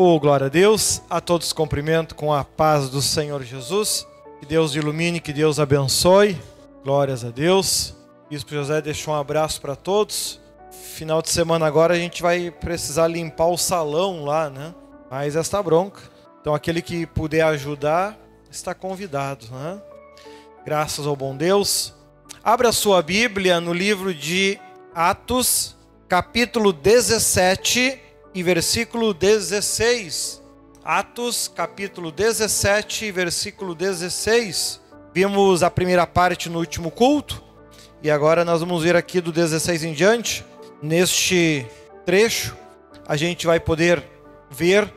Oh, glória a Deus, a todos cumprimento com a paz do Senhor Jesus. Que Deus ilumine, que Deus abençoe. Glórias a Deus. Bispo José deixou um abraço para todos. Final de semana agora a gente vai precisar limpar o salão lá, né? Mas esta bronca. Então aquele que puder ajudar está convidado, né? Graças ao bom Deus. Abra sua Bíblia no livro de Atos, capítulo 17 e versículo 16. Atos, capítulo 17, versículo 16. Vimos a primeira parte no último culto e agora nós vamos ver aqui do 16 em diante. Neste trecho, a gente vai poder ver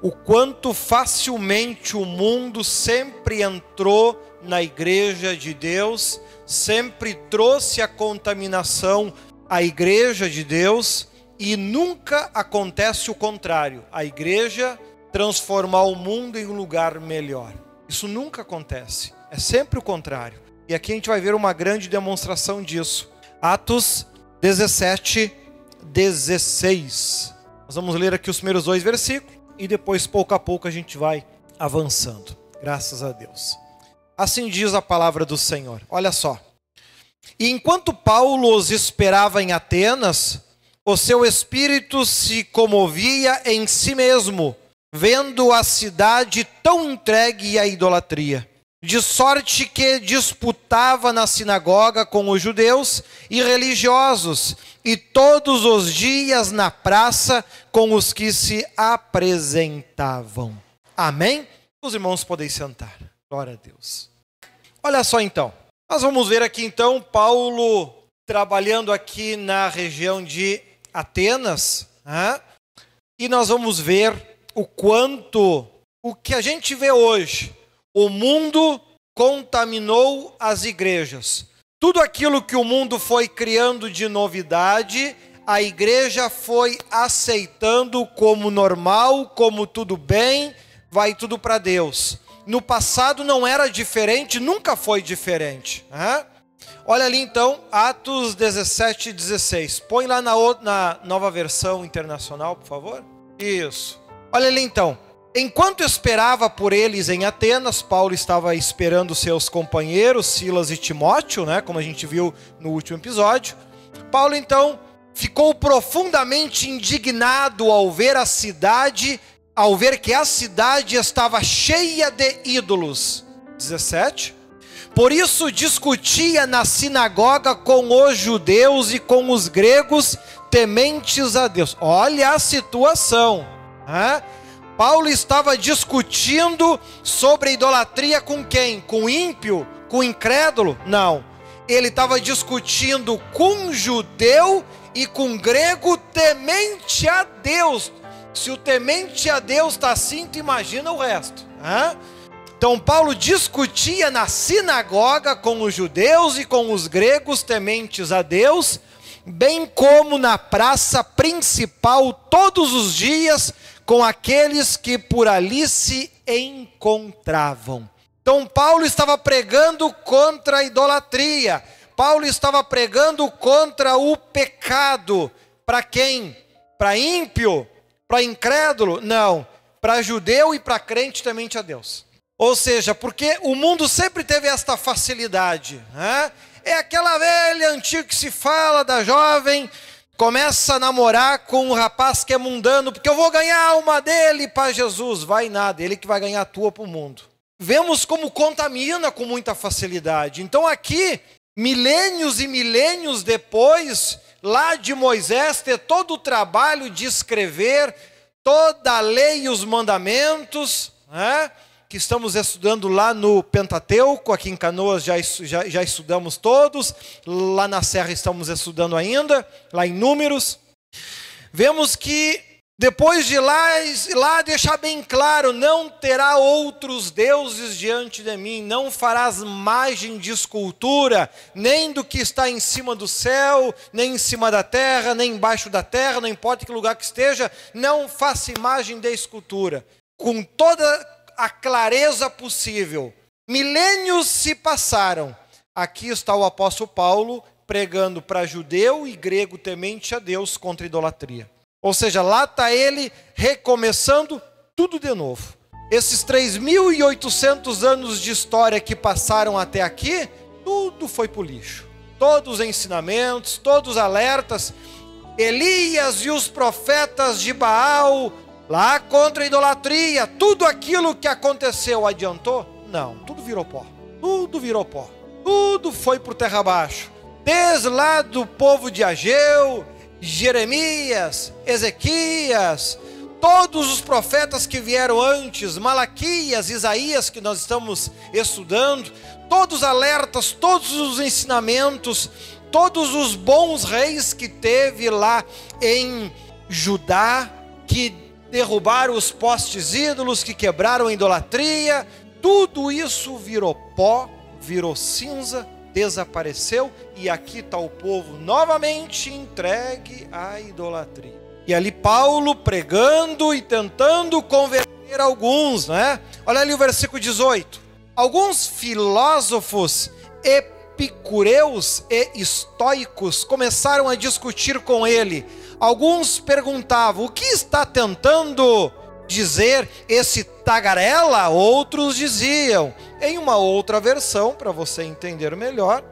o quanto facilmente o mundo sempre entrou na igreja de Deus, sempre trouxe a contaminação à igreja de Deus e nunca acontece o contrário. A igreja transformar o mundo em um lugar melhor. Isso nunca acontece. É sempre o contrário. E aqui a gente vai ver uma grande demonstração disso. Atos 17, 16. Nós vamos ler aqui os primeiros dois versículos e depois, pouco a pouco, a gente vai avançando. Graças a Deus. Assim diz a palavra do Senhor. Olha só. E enquanto Paulo os esperava em Atenas, o seu espírito se comovia em si mesmo, vendo a cidade tão entregue à idolatria. De sorte que disputava na sinagoga com os judeus e religiosos, e todos os dias na praça com os que se apresentavam. Amém? Os irmãos podem sentar. Glória a Deus. Olha só então. Nós vamos ver aqui então Paulo trabalhando aqui na região de Atenas, né? e nós vamos ver o quanto o que a gente vê hoje, o mundo contaminou as igrejas. Tudo aquilo que o mundo foi criando de novidade, a igreja foi aceitando como normal, como tudo bem, vai tudo para Deus. No passado não era diferente, nunca foi diferente. Né? Olha ali então, Atos 17, 16. Põe lá na, na nova versão internacional, por favor. Isso. Olha ali então. Enquanto esperava por eles em Atenas, Paulo estava esperando seus companheiros, Silas e Timóteo, né, como a gente viu no último episódio. Paulo então ficou profundamente indignado ao ver a cidade, ao ver que a cidade estava cheia de ídolos. 17. Por isso discutia na sinagoga com os judeus e com os gregos tementes a Deus. Olha a situação. Né? Paulo estava discutindo sobre idolatria com quem? Com ímpio? Com incrédulo? Não. Ele estava discutindo com judeu e com grego temente a Deus. Se o temente a Deus está assim, tu imagina o resto. Né? Então, Paulo discutia na sinagoga com os judeus e com os gregos tementes a Deus, bem como na praça principal todos os dias com aqueles que por ali se encontravam. Então, Paulo estava pregando contra a idolatria, Paulo estava pregando contra o pecado. Para quem? Para ímpio? Para incrédulo? Não. Para judeu e para crente temente a Deus. Ou seja, porque o mundo sempre teve esta facilidade. Né? É aquela velha antiga que se fala da jovem, começa a namorar com um rapaz que é mundano, porque eu vou ganhar a alma dele para Jesus. Vai nada, ele que vai ganhar a tua para o mundo. Vemos como contamina com muita facilidade. Então aqui, milênios e milênios depois, lá de Moisés ter todo o trabalho de escrever toda a lei e os mandamentos, né? Que estamos estudando lá no Pentateuco, aqui em Canoas já, já, já estudamos todos, lá na Serra estamos estudando ainda, lá em Números. Vemos que depois de lá, lá deixar bem claro: não terá outros deuses diante de mim, não farás imagem de escultura, nem do que está em cima do céu, nem em cima da terra, nem embaixo da terra, não importa que lugar que esteja, não faça imagem de escultura. Com toda a clareza possível. Milênios se passaram. Aqui está o apóstolo Paulo pregando para judeu e grego temente a Deus contra a idolatria. Ou seja, lá está ele recomeçando tudo de novo. Esses 3.800 anos de história que passaram até aqui, tudo foi para o lixo. Todos os ensinamentos, todos os alertas. Elias e os profetas de Baal, lá contra a idolatria, tudo aquilo que aconteceu adiantou? Não, tudo virou pó. Tudo virou pó. Tudo foi o terra abaixo. Desde lá do povo de Ageu, Jeremias, Ezequias, todos os profetas que vieram antes, Malaquias, Isaías, que nós estamos estudando, todos os alertas, todos os ensinamentos, todos os bons reis que teve lá em Judá, que derrubaram os postes ídolos, que quebraram a idolatria, tudo isso virou pó, virou cinza, desapareceu e aqui está o povo novamente entregue à idolatria. E ali Paulo pregando e tentando converter alguns, né? Olha ali o versículo 18. Alguns filósofos epicureus e estoicos começaram a discutir com ele. Alguns perguntavam: "O que está tentando dizer esse tagarela?" Outros diziam: em uma outra versão, para você entender melhor,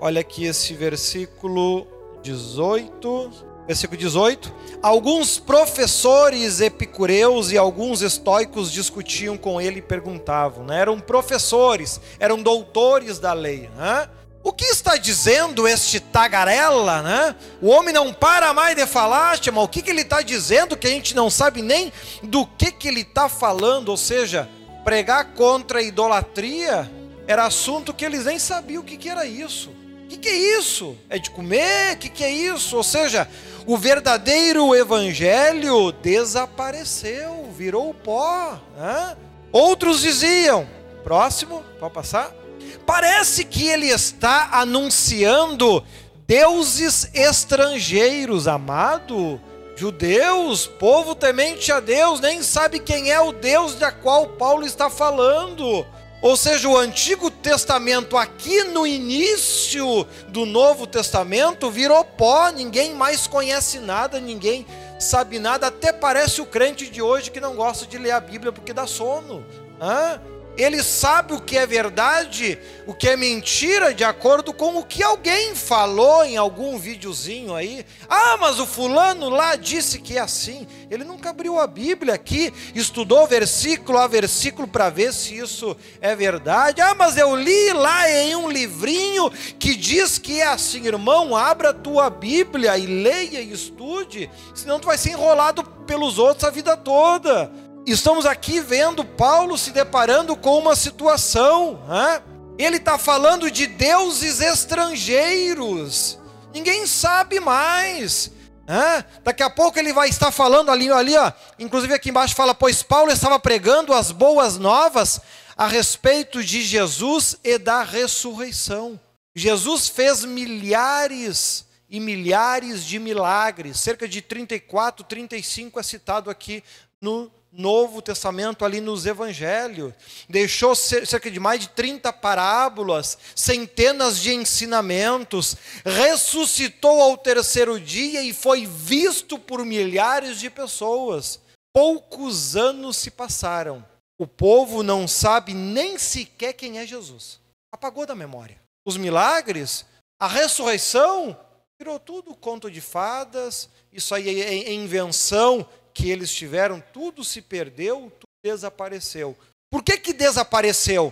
olha aqui esse versículo 18. Versículo 18. Alguns professores epicureus e alguns estoicos discutiam com ele e perguntavam, né? eram professores, eram doutores da lei. Né? O que está dizendo este tagarela, né? O homem não para mais de falar, mas o que, que ele está dizendo que a gente não sabe nem do que, que ele está falando, ou seja, pregar contra a idolatria era assunto que eles nem sabiam o que, que era isso. O que, que é isso? É de comer? O que, que é isso? Ou seja, o verdadeiro evangelho desapareceu, virou pó. Né? Outros diziam, próximo, pode passar? Parece que ele está anunciando deuses estrangeiros, amado Judeus, povo temente a Deus, nem sabe quem é o Deus da qual Paulo está falando. Ou seja, o Antigo Testamento, aqui no início do Novo Testamento, virou pó, ninguém mais conhece nada, ninguém sabe nada, até parece o crente de hoje que não gosta de ler a Bíblia porque dá sono. Hã? Ele sabe o que é verdade, o que é mentira, de acordo com o que alguém falou em algum videozinho aí. Ah, mas o fulano lá disse que é assim. Ele nunca abriu a Bíblia aqui, estudou versículo a versículo para ver se isso é verdade. Ah, mas eu li lá em um livrinho que diz que é assim. Irmão, abra a tua Bíblia e leia e estude, senão tu vai ser enrolado pelos outros a vida toda estamos aqui vendo Paulo se deparando com uma situação. Né? Ele está falando de deuses estrangeiros. Ninguém sabe mais. Né? Daqui a pouco ele vai estar falando ali, ali, ó. Inclusive aqui embaixo fala: pois Paulo estava pregando as boas novas a respeito de Jesus e da ressurreição. Jesus fez milhares e milhares de milagres, cerca de 34, 35 é citado aqui no Novo Testamento ali nos Evangelhos. Deixou cerca de mais de 30 parábolas, centenas de ensinamentos, ressuscitou ao terceiro dia e foi visto por milhares de pessoas. Poucos anos se passaram. O povo não sabe nem sequer quem é Jesus. Apagou da memória. Os milagres, a ressurreição, virou tudo conto de fadas, isso aí é invenção que eles tiveram, tudo se perdeu, tudo desapareceu. Por que, que desapareceu?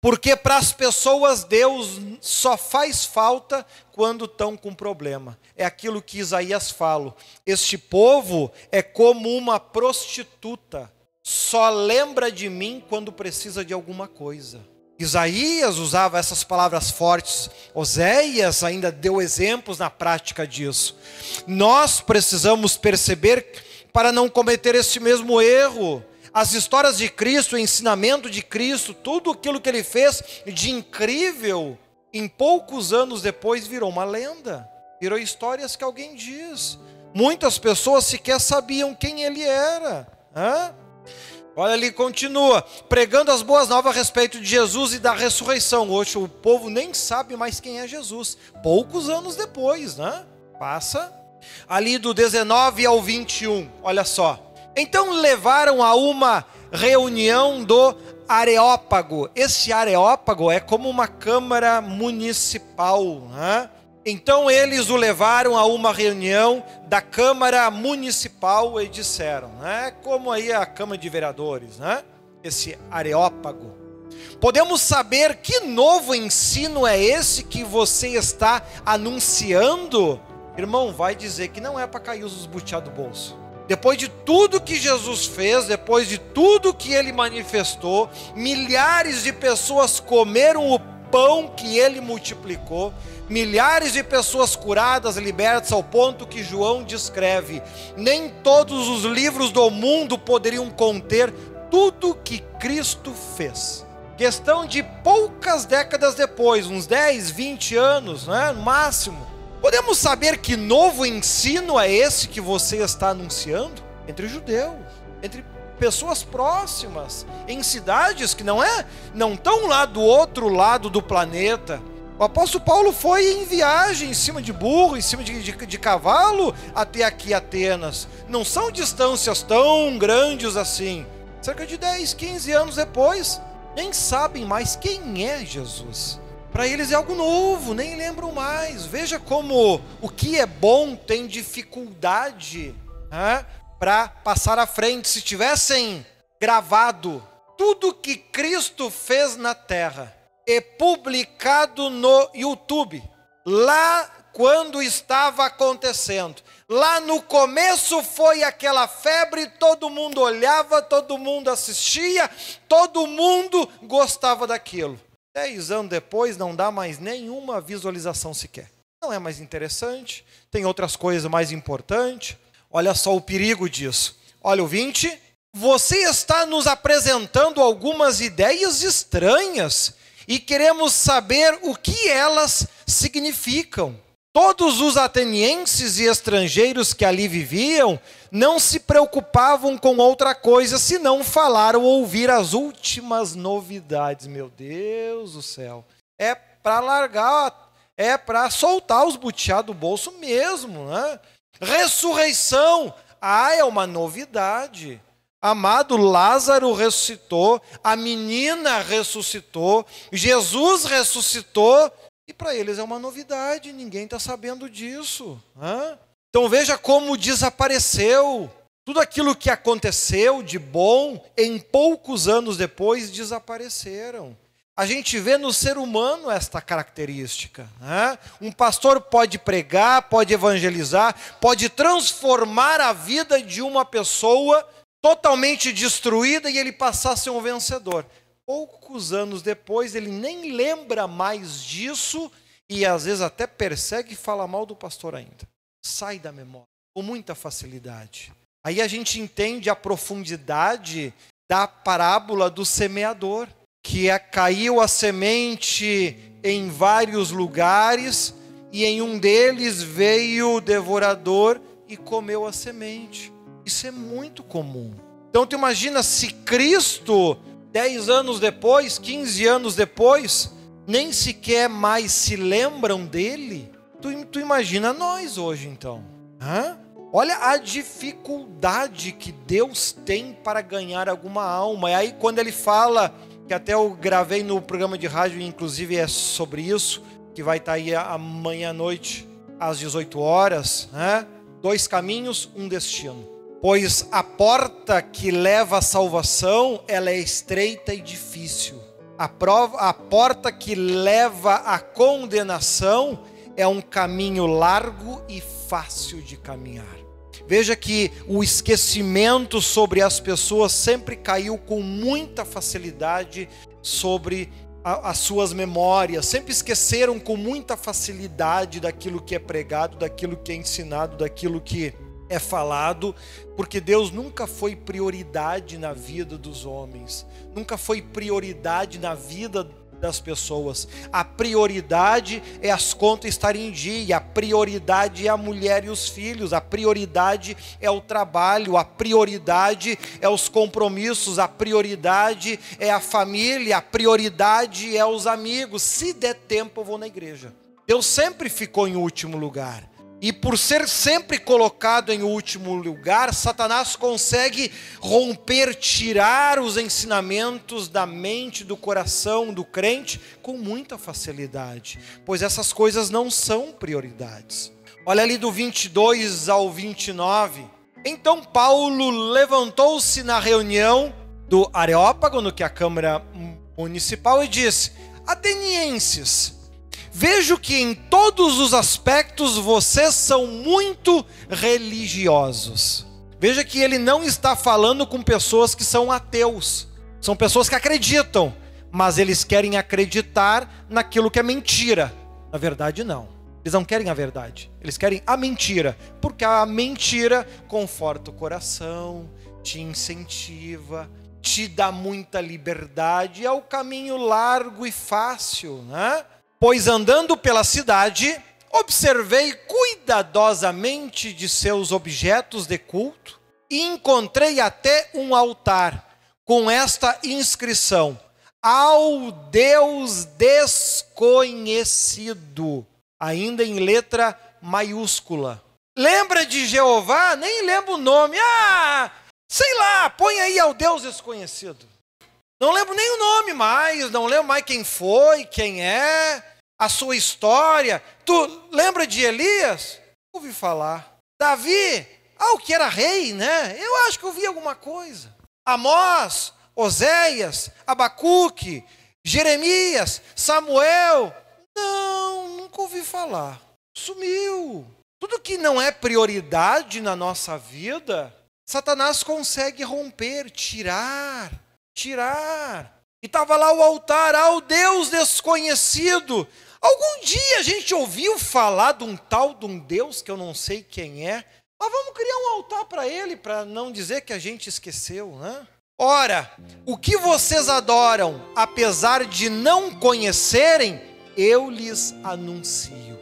Porque para as pessoas Deus só faz falta quando estão com problema. É aquilo que Isaías fala. Este povo é como uma prostituta, só lembra de mim quando precisa de alguma coisa. Isaías usava essas palavras fortes, Oséias ainda deu exemplos na prática disso. Nós precisamos perceber para não cometer esse mesmo erro. As histórias de Cristo, o ensinamento de Cristo, tudo aquilo que ele fez de incrível, em poucos anos depois virou uma lenda, virou histórias que alguém diz. Muitas pessoas sequer sabiam quem ele era. Hã? Olha ali, continua, pregando as boas novas a respeito de Jesus e da ressurreição. Hoje o povo nem sabe mais quem é Jesus. Poucos anos depois, né? Passa ali do 19 ao 21. Olha só. Então levaram a uma reunião do Areópago. Esse Areópago é como uma câmara municipal. Né? Então eles o levaram a uma reunião da Câmara Municipal e disseram, né? Como aí a Câmara de Vereadores, né? Esse Areópago. Podemos saber que novo ensino é esse que você está anunciando? Irmão, vai dizer que não é para cair os buteados do bolso. Depois de tudo que Jesus fez, depois de tudo que ele manifestou, milhares de pessoas comeram o pão que ele multiplicou, milhares de pessoas curadas, libertas, ao ponto que João descreve: nem todos os livros do mundo poderiam conter tudo que Cristo fez. Questão de poucas décadas depois, uns 10, 20 anos, né, no máximo, podemos saber que novo ensino é esse que você está anunciando entre judeus, entre pessoas próximas, em cidades que não é, não estão lá do outro lado do planeta. O apóstolo Paulo foi em viagem em cima de burro, em cima de, de, de cavalo até aqui Atenas. Não são distâncias tão grandes assim. Cerca de 10, 15 anos depois, nem sabem mais quem é Jesus. Para eles é algo novo, nem lembram mais. Veja como o que é bom tem dificuldade. Né? para passar à frente. Se tivessem gravado tudo que Cristo fez na terra e publicado no YouTube, lá quando estava acontecendo. Lá no começo foi aquela febre, todo mundo olhava, todo mundo assistia, todo mundo gostava daquilo. Dez anos depois não dá mais nenhuma visualização sequer. Não é mais interessante, tem outras coisas mais importantes. Olha só o perigo disso. Olha o 20. Você está nos apresentando algumas ideias estranhas e queremos saber o que elas significam. Todos os atenienses e estrangeiros que ali viviam não se preocupavam com outra coisa senão falar ou ouvir as últimas novidades. Meu Deus do céu. É para largar, é para soltar os butiá do bolso mesmo, né? Ressurreição. Ah, é uma novidade. Amado Lázaro ressuscitou, a menina ressuscitou, Jesus ressuscitou, e para eles é uma novidade, ninguém está sabendo disso. Então veja como desapareceu. Tudo aquilo que aconteceu de bom, em poucos anos depois, desapareceram. A gente vê no ser humano esta característica. Né? Um pastor pode pregar, pode evangelizar, pode transformar a vida de uma pessoa totalmente destruída e ele passar a ser um vencedor. Poucos anos depois, ele nem lembra mais disso e às vezes até persegue e fala mal do pastor ainda. Sai da memória com muita facilidade. Aí a gente entende a profundidade da parábola do semeador que é, caiu a semente em vários lugares e em um deles veio o devorador e comeu a semente. Isso é muito comum. Então tu imagina se Cristo, 10 anos depois, 15 anos depois, nem sequer mais se lembram dele. Tu, tu imagina nós hoje então. Hã? Olha a dificuldade que Deus tem para ganhar alguma alma. E aí quando ele fala que até eu gravei no programa de rádio, inclusive é sobre isso, que vai estar aí amanhã à noite, às 18 horas, né? Dois caminhos, um destino. Pois a porta que leva à salvação, ela é estreita e difícil. A, prova, a porta que leva à condenação é um caminho largo e fácil de caminhar. Veja que o esquecimento sobre as pessoas sempre caiu com muita facilidade sobre a, as suas memórias, sempre esqueceram com muita facilidade daquilo que é pregado, daquilo que é ensinado, daquilo que é falado, porque Deus nunca foi prioridade na vida dos homens, nunca foi prioridade na vida das pessoas. A prioridade é as contas estarem em dia, a prioridade é a mulher e os filhos, a prioridade é o trabalho, a prioridade é os compromissos, a prioridade é a família, a prioridade é os amigos. Se der tempo, eu vou na igreja. Deus sempre ficou em último lugar. E por ser sempre colocado em último lugar, Satanás consegue romper, tirar os ensinamentos da mente, do coração do crente com muita facilidade, pois essas coisas não são prioridades. Olha ali do 22 ao 29. Então Paulo levantou-se na reunião do Areópago, no que é a Câmara Municipal, e disse: Atenienses, Vejo que em todos os aspectos vocês são muito religiosos. Veja que ele não está falando com pessoas que são ateus. São pessoas que acreditam, mas eles querem acreditar naquilo que é mentira. Na verdade, não. Eles não querem a verdade. Eles querem a mentira. Porque a mentira conforta o coração, te incentiva, te dá muita liberdade. É o caminho largo e fácil, né? Pois andando pela cidade, observei cuidadosamente de seus objetos de culto e encontrei até um altar com esta inscrição: Ao Deus desconhecido, ainda em letra maiúscula. Lembra de Jeová? Nem lembro o nome. Ah, sei lá, põe aí ao Deus desconhecido. Não lembro nem o nome mais, não lembro mais quem foi, quem é, a sua história. Tu lembra de Elias? Ouvi falar. Davi, ah, o que era rei, né? Eu acho que eu vi alguma coisa. Amós, Oséias, Abacuque, Jeremias, Samuel. Não, nunca ouvi falar. Sumiu. Tudo que não é prioridade na nossa vida, Satanás consegue romper, tirar tirar. E estava lá o altar ao Deus desconhecido. Algum dia a gente ouviu falar de um tal de um Deus que eu não sei quem é, mas vamos criar um altar para ele, para não dizer que a gente esqueceu, né? Ora, o que vocês adoram, apesar de não conhecerem, eu lhes anuncio.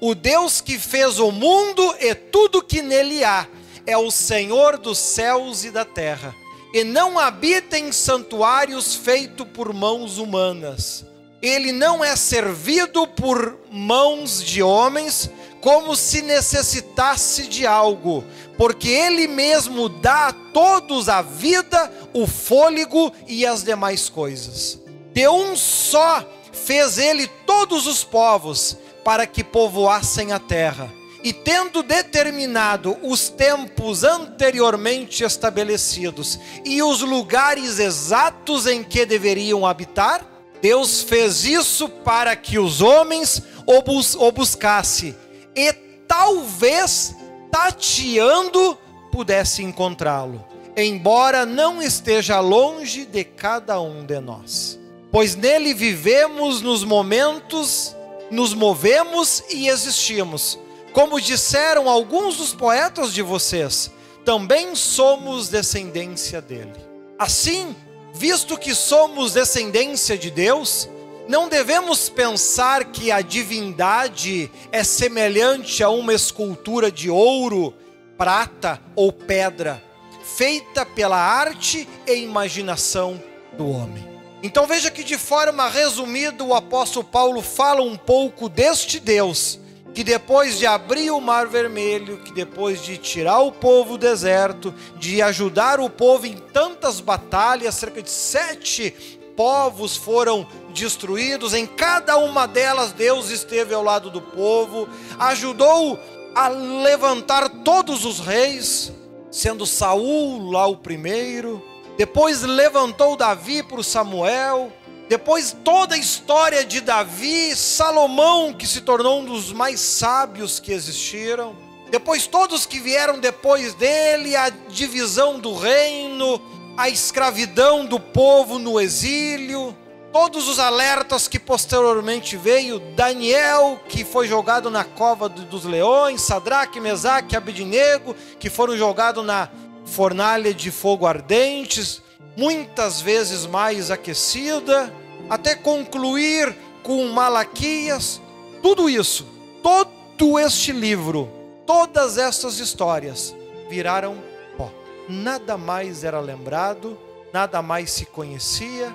O Deus que fez o mundo e tudo que nele há é o Senhor dos céus e da terra e não habita em santuários feitos por mãos humanas. Ele não é servido por mãos de homens, como se necessitasse de algo, porque Ele mesmo dá a todos a vida, o fôlego e as demais coisas. De um só fez Ele todos os povos, para que povoassem a terra e tendo determinado os tempos anteriormente estabelecidos e os lugares exatos em que deveriam habitar, Deus fez isso para que os homens o, bus o buscasse e talvez tateando pudesse encontrá-lo, embora não esteja longe de cada um de nós. Pois nele vivemos nos momentos, nos movemos e existimos como disseram alguns dos poetas de vocês, também somos descendência dele. Assim, visto que somos descendência de Deus, não devemos pensar que a divindade é semelhante a uma escultura de ouro, prata ou pedra, feita pela arte e imaginação do homem. Então veja que de forma resumida o apóstolo Paulo fala um pouco deste Deus que depois de abrir o mar vermelho, que depois de tirar o povo do deserto, de ajudar o povo em tantas batalhas, cerca de sete povos foram destruídos, em cada uma delas Deus esteve ao lado do povo, ajudou a levantar todos os reis, sendo Saul lá o primeiro, depois levantou Davi para Samuel, depois toda a história de Davi, Salomão, que se tornou um dos mais sábios que existiram. Depois todos que vieram depois dele, a divisão do reino, a escravidão do povo no exílio, todos os alertas que posteriormente veio, Daniel, que foi jogado na cova dos leões, Sadraque, Mesaque Abednego, que foram jogados na fornalha de fogo ardentes, muitas vezes mais aquecida, até concluir com Malaquias, tudo isso, todo este livro, todas essas histórias viraram pó. Nada mais era lembrado, nada mais se conhecia,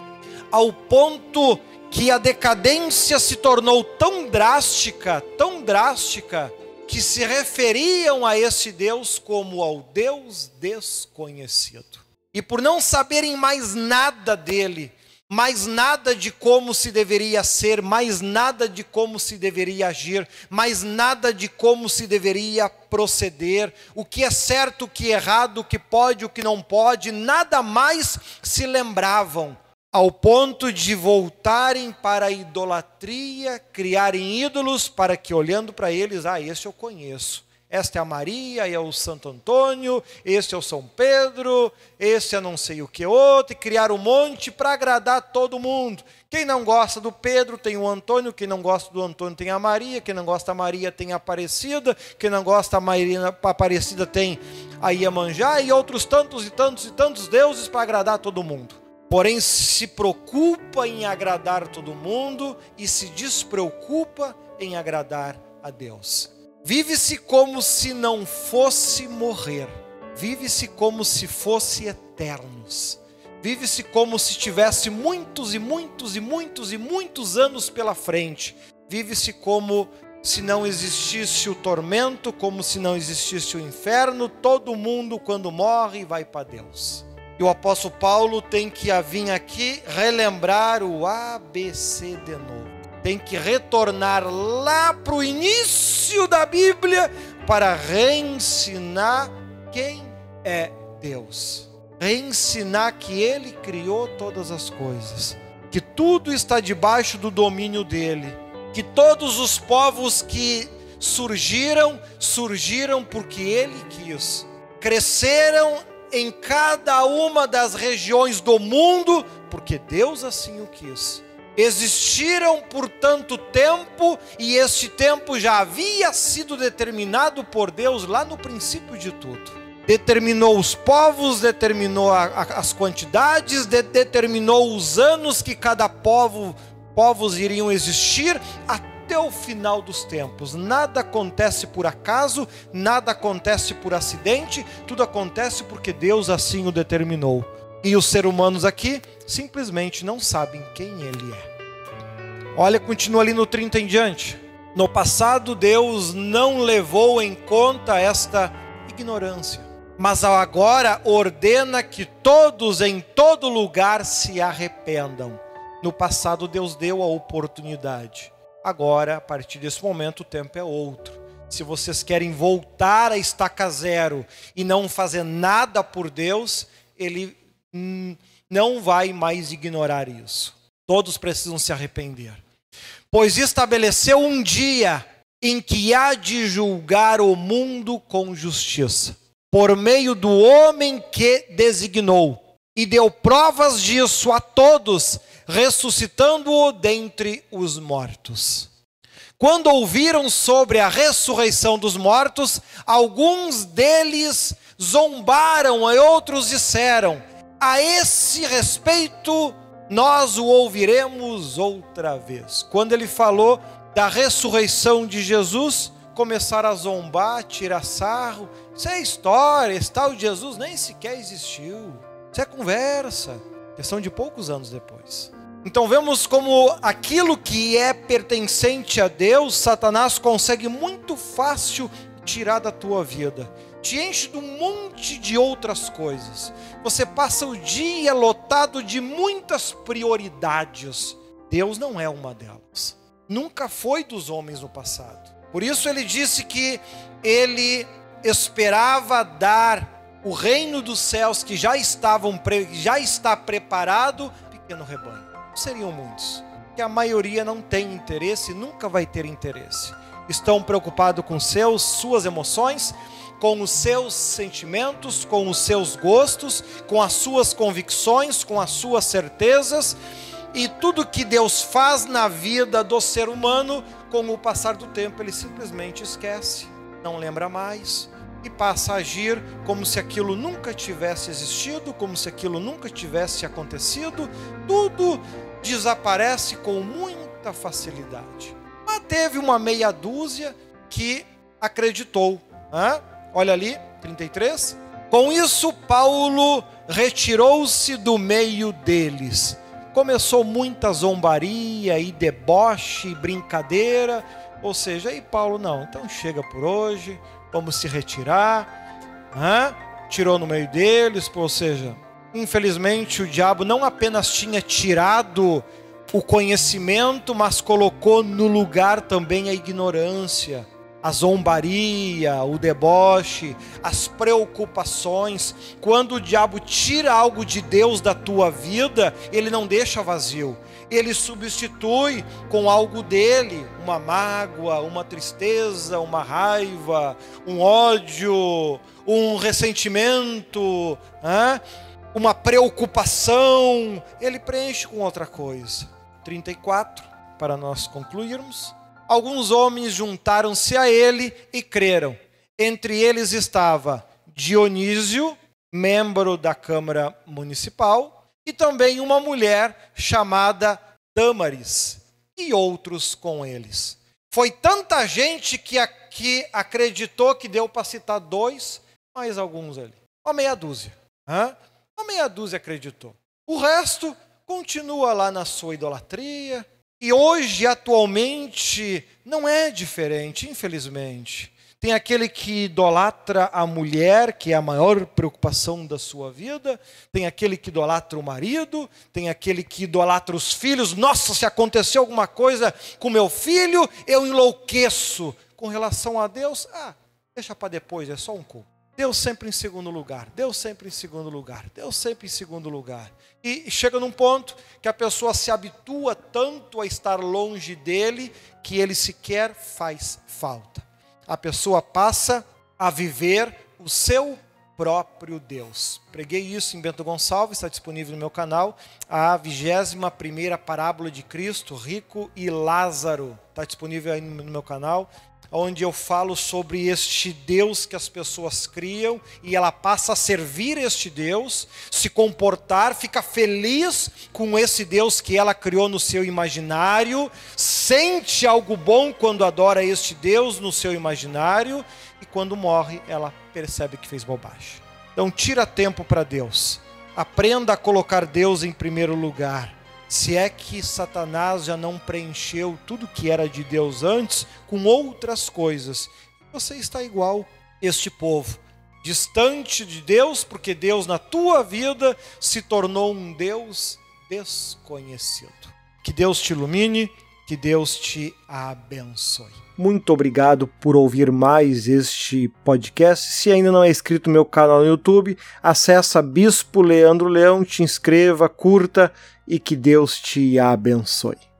ao ponto que a decadência se tornou tão drástica, tão drástica, que se referiam a esse Deus como ao Deus desconhecido. E por não saberem mais nada dele, mais nada de como se deveria ser, mais nada de como se deveria agir, mais nada de como se deveria proceder, o que é certo, o que é errado, o que pode, o que não pode, nada mais se lembravam, ao ponto de voltarem para a idolatria, criarem ídolos para que olhando para eles, ah, esse eu conheço. Esta é a Maria, é o Santo Antônio, esse é o São Pedro, esse é não sei o que outro, e criar um monte para agradar todo mundo. Quem não gosta do Pedro tem o Antônio, quem não gosta do Antônio tem a Maria, quem não gosta da Maria tem a Aparecida, quem não gosta da Maria, Aparecida tem a Iemanjá e outros tantos e tantos e tantos deuses para agradar todo mundo. Porém, se preocupa em agradar todo mundo e se despreocupa em agradar a Deus. Vive-se como se não fosse morrer. Vive-se como se fosse eternos. Vive-se como se tivesse muitos e muitos e muitos e muitos anos pela frente. Vive-se como se não existisse o tormento, como se não existisse o inferno. Todo mundo, quando morre, vai para Deus. E o apóstolo Paulo tem que vir aqui relembrar o ABC de novo. Tem que retornar lá para o início da Bíblia para reensinar quem é Deus. Reensinar que Ele criou todas as coisas, que tudo está debaixo do domínio dele, que todos os povos que surgiram, surgiram porque Ele quis, cresceram em cada uma das regiões do mundo, porque Deus assim o quis existiram por tanto tempo e este tempo já havia sido determinado por Deus lá no princípio de tudo. Determinou os povos, determinou a, a, as quantidades, de, determinou os anos que cada povo povos iriam existir até o final dos tempos. Nada acontece por acaso, nada acontece por acidente, tudo acontece porque Deus assim o determinou. E os seres humanos aqui simplesmente não sabem quem ele é. Olha, continua ali no 30 em diante. No passado, Deus não levou em conta esta ignorância, mas agora ordena que todos em todo lugar se arrependam. No passado, Deus deu a oportunidade. Agora, a partir desse momento, o tempo é outro. Se vocês querem voltar a estaca zero e não fazer nada por Deus, Ele não vai mais ignorar isso. Todos precisam se arrepender. Pois estabeleceu um dia em que há de julgar o mundo com justiça, por meio do homem que designou, e deu provas disso a todos, ressuscitando-o dentre os mortos. Quando ouviram sobre a ressurreição dos mortos, alguns deles zombaram e outros disseram: A esse respeito nós o ouviremos outra vez. Quando ele falou da ressurreição de Jesus, começaram a zombar, tirar sarro. Isso é história, esse tal de Jesus nem sequer existiu. Isso é conversa. Questão de poucos anos depois. Então vemos como aquilo que é pertencente a Deus, Satanás consegue muito fácil tirar da tua vida te enche de um monte de outras coisas. Você passa o dia lotado de muitas prioridades. Deus não é uma delas. Nunca foi dos homens no passado. Por isso ele disse que ele esperava dar o reino dos céus que já estavam já está preparado, pequeno rebanho. Seriam muitos, que a maioria não tem interesse, nunca vai ter interesse. Estão preocupados com seus, suas emoções, com os seus sentimentos, com os seus gostos, com as suas convicções, com as suas certezas, e tudo que Deus faz na vida do ser humano, com o passar do tempo, ele simplesmente esquece, não lembra mais e passa a agir como se aquilo nunca tivesse existido, como se aquilo nunca tivesse acontecido, tudo desaparece com muita facilidade. Mas teve uma meia dúzia que acreditou. Né? Olha ali, 33. Com isso, Paulo retirou-se do meio deles, começou muita zombaria e deboche, e brincadeira, ou seja, aí Paulo não, então chega por hoje, vamos se retirar, né? tirou no meio deles, ou seja, infelizmente o diabo não apenas tinha tirado o conhecimento, mas colocou no lugar também a ignorância a zombaria, o deboche, as preocupações. Quando o diabo tira algo de Deus da tua vida, ele não deixa vazio. Ele substitui com algo dele, uma mágoa, uma tristeza, uma raiva, um ódio, um ressentimento, uma preocupação. Ele preenche com outra coisa. 34, para nós concluirmos alguns homens juntaram-se a ele e creram. Entre eles estava Dionísio, membro da Câmara Municipal, e também uma mulher chamada Damaris, e outros com eles. Foi tanta gente que aqui acreditou que deu para citar dois, mais alguns ali. Uma meia dúzia. Hã? Uma meia dúzia acreditou. O resto continua lá na sua idolatria, e hoje, atualmente, não é diferente, infelizmente. Tem aquele que idolatra a mulher, que é a maior preocupação da sua vida. Tem aquele que idolatra o marido. Tem aquele que idolatra os filhos. Nossa, se aconteceu alguma coisa com meu filho, eu enlouqueço. Com relação a Deus, ah, deixa para depois, é só um culto. Deus sempre em segundo lugar, Deus sempre em segundo lugar, Deus sempre em segundo lugar. E chega num ponto que a pessoa se habitua tanto a estar longe dele que ele sequer faz falta. A pessoa passa a viver o seu próprio Deus. Preguei isso em Bento Gonçalves, está disponível no meu canal, a 21 primeira parábola de Cristo, rico e Lázaro, está disponível aí no meu canal onde eu falo sobre este Deus que as pessoas criam e ela passa a servir este Deus, se comportar, fica feliz com esse Deus que ela criou no seu imaginário, sente algo bom quando adora este Deus no seu imaginário e quando morre ela percebe que fez bobagem. Então tira tempo para Deus. Aprenda a colocar Deus em primeiro lugar se é que Satanás já não preencheu tudo que era de Deus antes com outras coisas. Você está igual este povo, distante de Deus, porque Deus na tua vida se tornou um Deus desconhecido. Que Deus te ilumine, que Deus te abençoe. Muito obrigado por ouvir mais este podcast. Se ainda não é inscrito no meu canal no YouTube, acessa Bispo Leandro Leão, te inscreva, curta e que Deus te abençoe.